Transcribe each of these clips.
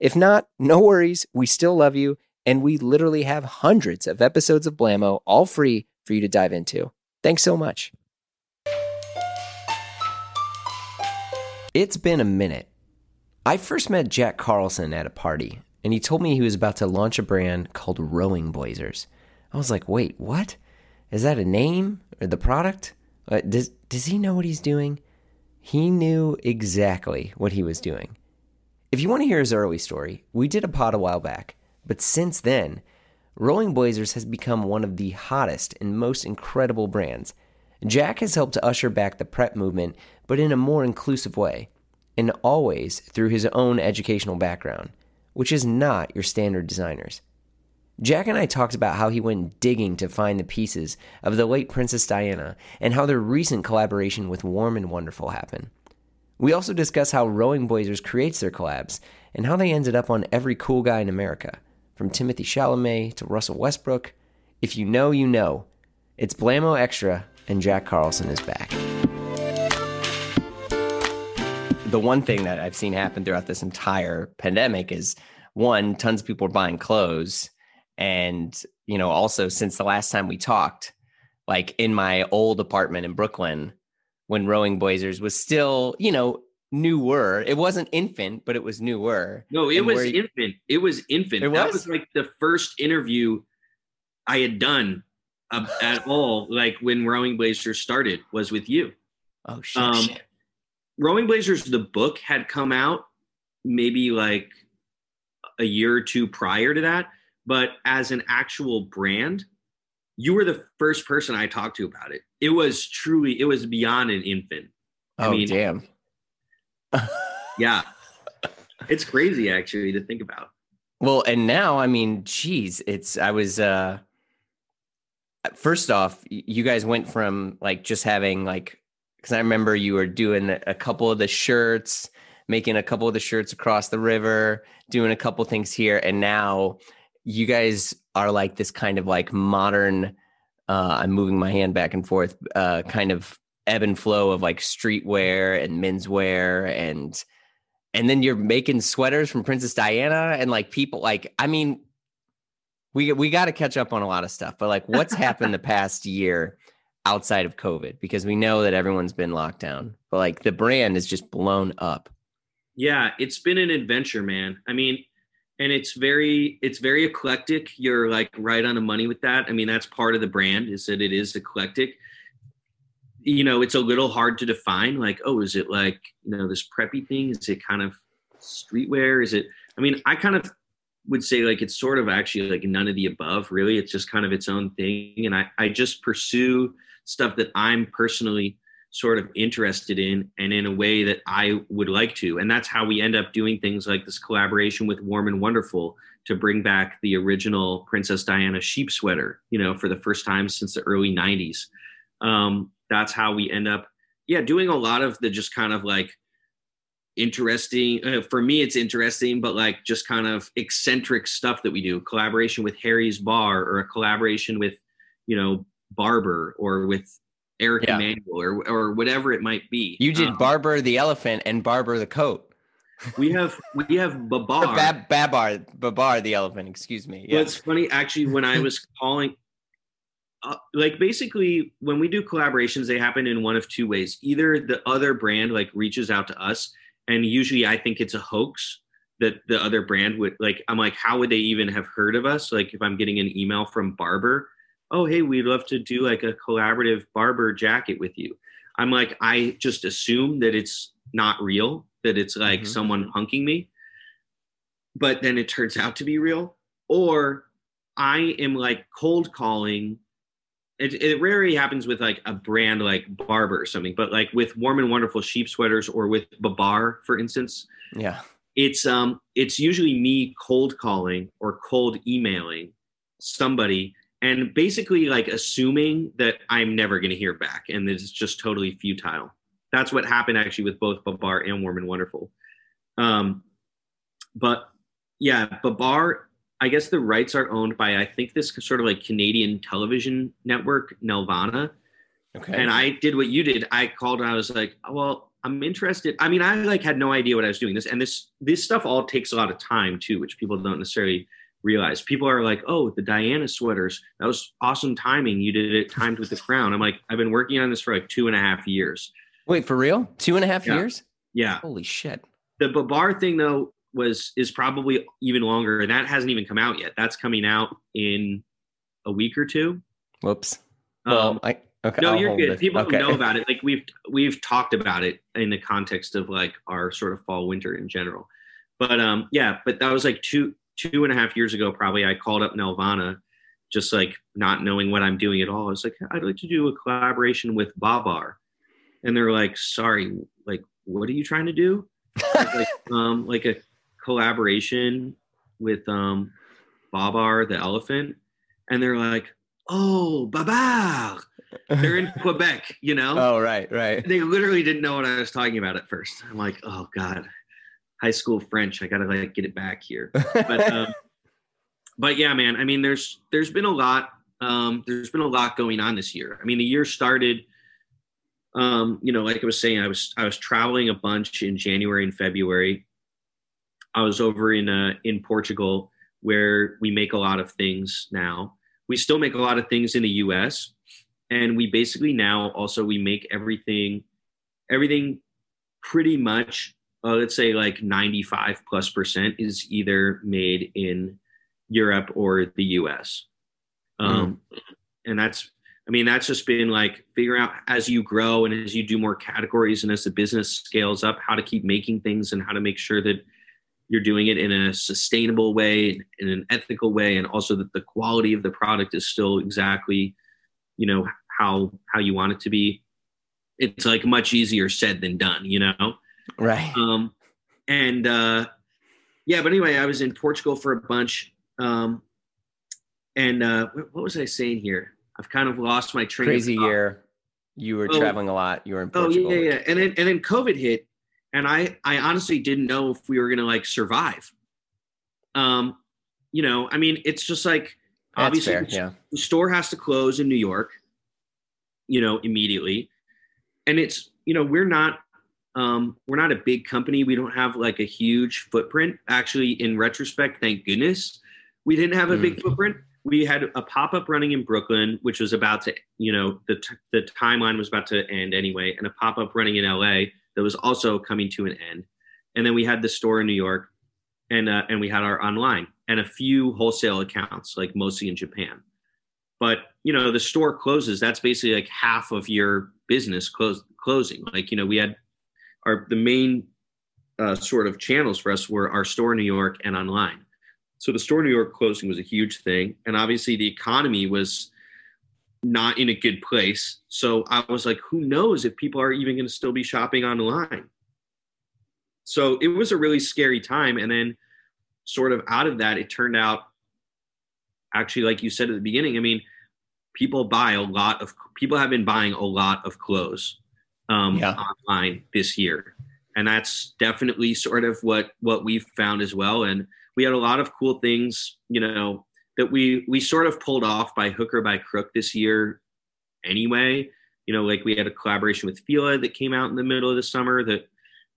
If not, no worries. We still love you. And we literally have hundreds of episodes of Blamo all free for you to dive into. Thanks so much. It's been a minute. I first met Jack Carlson at a party, and he told me he was about to launch a brand called Rowing Blazers. I was like, wait, what? Is that a name or the product? Uh, does, does he know what he's doing? He knew exactly what he was doing. If you want to hear his early story, we did a pod a while back, but since then, Rowing Blazers has become one of the hottest and most incredible brands. Jack has helped to usher back the prep movement, but in a more inclusive way, and always through his own educational background, which is not your standard designers. Jack and I talked about how he went digging to find the pieces of the late Princess Diana and how their recent collaboration with Warm and Wonderful happened. We also discuss how Rowing Blazers creates their collabs and how they ended up on every cool guy in America, from Timothée Chalamet to Russell Westbrook. If you know, you know. It's Blamo Extra, and Jack Carlson is back. The one thing that I've seen happen throughout this entire pandemic is one, tons of people are buying clothes. And, you know, also since the last time we talked, like in my old apartment in Brooklyn, when Rowing Blazers was still, you know, newer. It wasn't infant, but it was newer. No, it and was infant. It was infant. It that was? was like the first interview I had done uh, at all. Like when Rowing Blazers started was with you. Oh shit, um, shit. Rowing Blazers, the book had come out maybe like a year or two prior to that, but as an actual brand, you were the first person I talked to about it. It was truly, it was beyond an infant. I oh, mean, damn. yeah. It's crazy actually to think about. Well, and now, I mean, geez, it's, I was, uh, first off, you guys went from like just having like, because I remember you were doing a couple of the shirts, making a couple of the shirts across the river, doing a couple things here, and now you guys are like this kind of like modern uh, i'm moving my hand back and forth uh, kind of ebb and flow of like streetwear and menswear and and then you're making sweaters from princess diana and like people like i mean we we got to catch up on a lot of stuff but like what's happened the past year outside of covid? Because we know that everyone's been locked down but like the brand is just blown up. Yeah it's been an adventure man. I mean and it's very it's very eclectic. You're like right on the money with that. I mean that's part of the brand is that it is eclectic. You know it's a little hard to define like oh is it like you know this preppy thing? Is it kind of streetwear? Is it i mean i kind of would say like it's sort of actually like none of the above really. It's just kind of its own thing and i i just pursue stuff that i'm personally sort of interested in and in a way that I would like to. And that's how we end up doing things like this collaboration with Warm and Wonderful to bring back the original Princess Diana sheep sweater, you know, for the first time since the early 90s. Um, that's how we end up, yeah, doing a lot of the just kind of like interesting, uh, for me, it's interesting, but like just kind of eccentric stuff that we do. Collaboration with Harry's Bar or a collaboration with, you know, Barbour or with Eric yeah. Emanuel or or whatever it might be. You did um, Barbour the elephant and Barbour the coat. We have we have Babar. Bab, Babar Babar the elephant. Excuse me. Yeah. Well, it's funny actually when I was calling. Uh, like basically when we do collaborations they happen in one of two ways either the other brand like reaches out to us and usually i think it's a hoax that the other brand would like i'm like how would they even have heard of us like if i'm getting an email from Barbour oh hey we'd love to do like a collaborative barbour jacket with you. I'm like i just assume that it's not real that it's like mm-hmm. someone punking me. But then it turns out to be real. Or i am like cold calling. It, it rarely happens with like a brand like barbour or something but like with warm and wonderful sheep sweaters or with babar for instance yeah. it's um it's usually me cold calling or cold emailing somebody and basically like assuming that I'm never going to hear back and it's just totally futile. That's what happened actually with both Babar and Warm and Wonderful. Um, but yeah, Babar, I guess the rights are owned by I think this sort of like Canadian television network, Nelvana. Okay. And I did what you did. I called and I was like, oh, well, I'm interested. I mean, I like had no idea what I was doing. This and this this stuff all takes a lot of time too, which people don't necessarily realize. People are like, "Oh, the Diana sweaters. That was awesome timing. You did it timed with the crown." I'm like, I've been working on this for like two and a half years. Wait, for real? Two and a half yeah. years? Yeah. Holy shit. The Babar thing though was is probably even longer, and that hasn't even come out yet. That's coming out in a week or two. Whoops. Well, um, I Okay, no, I'll you're good. People okay. know about it. Like we've we've talked about it in the context of like our sort of fall winter in general. But um, yeah, but that was like two two and a half years ago. Probably I called up Nelvana, just like not knowing what I'm doing at all. I was like, I'd like to do a collaboration with Babar, and they're like, sorry, like what are you trying to do? like um, like a collaboration with um, Babar the elephant, and they're like, oh, Babar they're in Quebec, you know? Oh, right, right. They literally didn't know what I was talking about at first. I'm like, oh God, high school French. I gotta like get it back here. But um, but yeah, man. I mean, there's there's been a lot. Um, there's been a lot going on this year. I mean, the year started. Um, you know, like I was saying, I was I was traveling a bunch in January and February. I was over in uh, in Portugal where we make a lot of things now. We still make a lot of things in the U.S and we basically now also we make everything everything pretty much uh, let's say like 95 plus percent is either made in europe or the us um, mm. and that's i mean that's just been like figuring out as you grow and as you do more categories and as the business scales up how to keep making things and how to make sure that you're doing it in a sustainable way in an ethical way and also that the quality of the product is still exactly you know how how you want it to be. It's like much easier said than done you know right. Um and uh yeah but anyway i was in portugal for a bunch um and uh what was i saying here? I've kind of lost my train crazy year. You were oh, traveling a lot. You were in portugal oh yeah yeah and then and then covid hit and i i honestly didn't know if we were gonna like survive. Um you know i mean it's just like That's obviously fair, yeah. the store has to close in new york you know, immediately. And it's, you know, we're not um, we're not a big company. We don't have like a huge footprint. Actually, in retrospect, thank goodness we didn't have a big mm. footprint. We had a pop up running in Brooklyn, which was about to, you know, the t- the timeline was about to end anyway, and a pop up running in LA that was also coming to an end. And then we had the store in New York, and uh, and we had our online and a few wholesale accounts, like mostly in Japan but you know the store closes that's basically like half of your business close, closing like you know we had our the main uh, sort of channels for us were our store in new york and online. So the store in new york closing was a huge thing and obviously the economy was not in a good place. So i was like who knows if people are even going to still be shopping online? So it was a really scary time and then sort of out of that it turned out actually, like you said at the beginning, I mean, people buy a lot of people have been buying a lot of clothes um, yeah. online this year, and that's definitely sort of what what we've found as well. And we had a lot of cool things, you know, that we we sort of pulled off by hook or by crook this year, anyway. You know, like we had a collaboration with Fila that came out in the middle of the summer that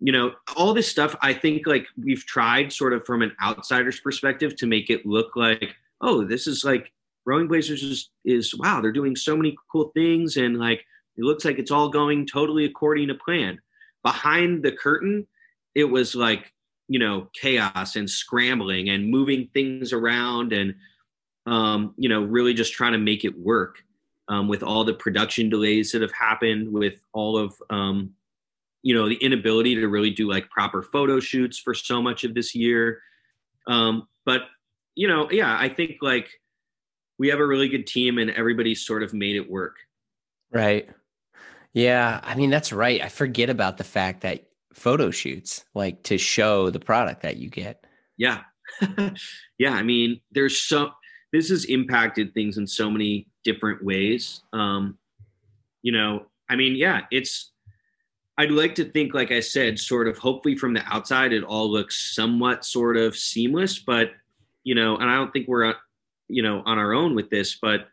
you know all this stuff i think like we've tried sort of from an outsider's perspective to make it look like oh, this is like Rowing Blazers is, is wow, they're doing so many cool things and like it looks like it's all going totally according to plan. Behind the curtain, it was like, you know, chaos and scrambling and moving things around and um, you know, really just trying to make it work. Um, with all the production delays that have happened, with all of um, you know the inability to really do like proper photo shoots for so much of this year. Um, but you know, yeah, I think like we have a really good team and everybody sort of made it work. Right. Yeah. I mean, that's right. I forget about the fact that photo shoots like to show the product that you get. Yeah. yeah. I mean, there's so, this has impacted things in so many different ways. Um, you know, I mean, yeah, it's, I'd like to think, like I said, sort of hopefully from the outside, it all looks somewhat sort of seamless, but, you know, and I don't think we're, you know, on our own with this, but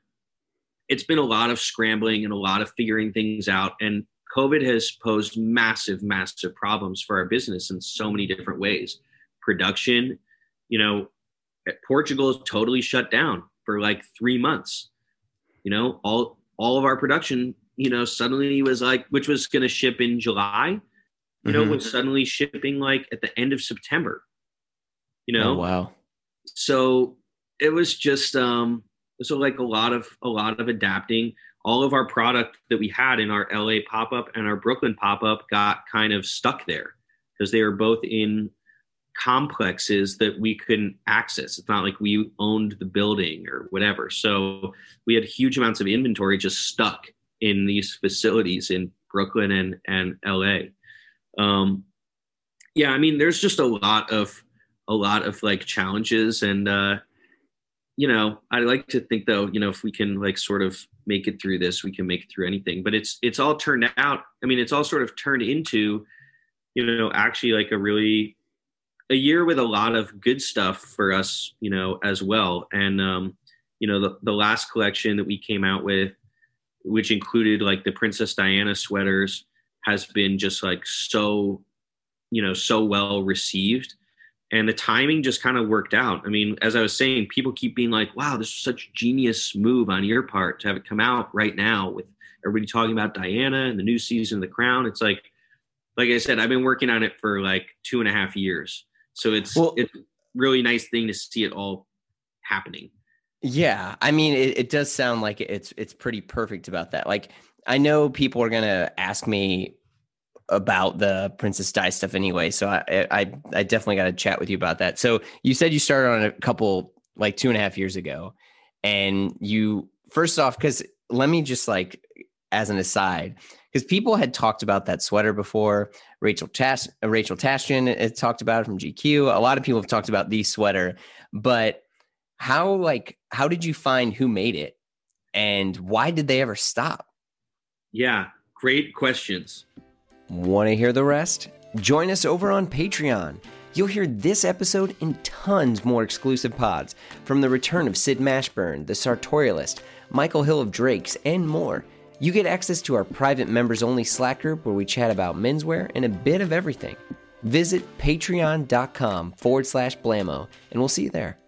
it's been a lot of scrambling and a lot of figuring things out. And COVID has posed massive, massive problems for our business in so many different ways. Production, you know, Portugal is totally shut down for like three months. You know, all all of our production, you know, suddenly was like, which was going to ship in July, you know, mm-hmm. was suddenly shipping like at the end of September. You know, oh, wow. So it was just um so like a lot of a lot of adapting all of our product that we had in our LA pop up and our Brooklyn pop up got kind of stuck there because they were both in complexes that we couldn't access. It's not like we owned the building or whatever. So we had huge amounts of inventory just stuck in these facilities in Brooklyn and and LA. Um, yeah, I mean, there's just a lot of a lot of like challenges and uh, you know, I like to think though, you know, if we can like sort of make it through this, we can make it through anything. But it's it's all turned out. I mean, it's all sort of turned into, you know, actually like a really a year with a lot of good stuff for us, you know, as well. And um, you know, the the last collection that we came out with, which included like the Princess Diana sweaters, has been just like so, you know, so well received and the timing just kind of worked out. I mean, as I was saying, people keep being like, "Wow, this is such genius move on your part to have it come out right now with everybody talking about Diana and the new season of The Crown." It's like, like I said, I've been working on it for like two and a half years, so it's well, it's really nice thing to see it all happening. Yeah, I mean, it, it does sound like it's it's pretty perfect about that. Like, I know people are gonna ask me about the Princess Di stuff anyway. So I, I, I definitely got to chat with you about that. So you said you started on a couple like two and a half years ago, and you first off, because let me just like as an aside, because people had talked about that sweater before. Rachel Tash, Rachel Tashjian had talked about it from GQ. A lot of people have talked about the sweater, but how like how did you find who made it, and why did they ever stop? Yeah, great questions. Want to hear the rest? Join us over on Patreon. You'll hear this episode and tons more exclusive pods from the return of Sid Mashburn, the Sartorialist, Michael Hill of Drake's, and more. You get access to our private members only Slack group where we chat about menswear and a bit of everything. Visit patreon.com forward slash blamo, and we'll see you there.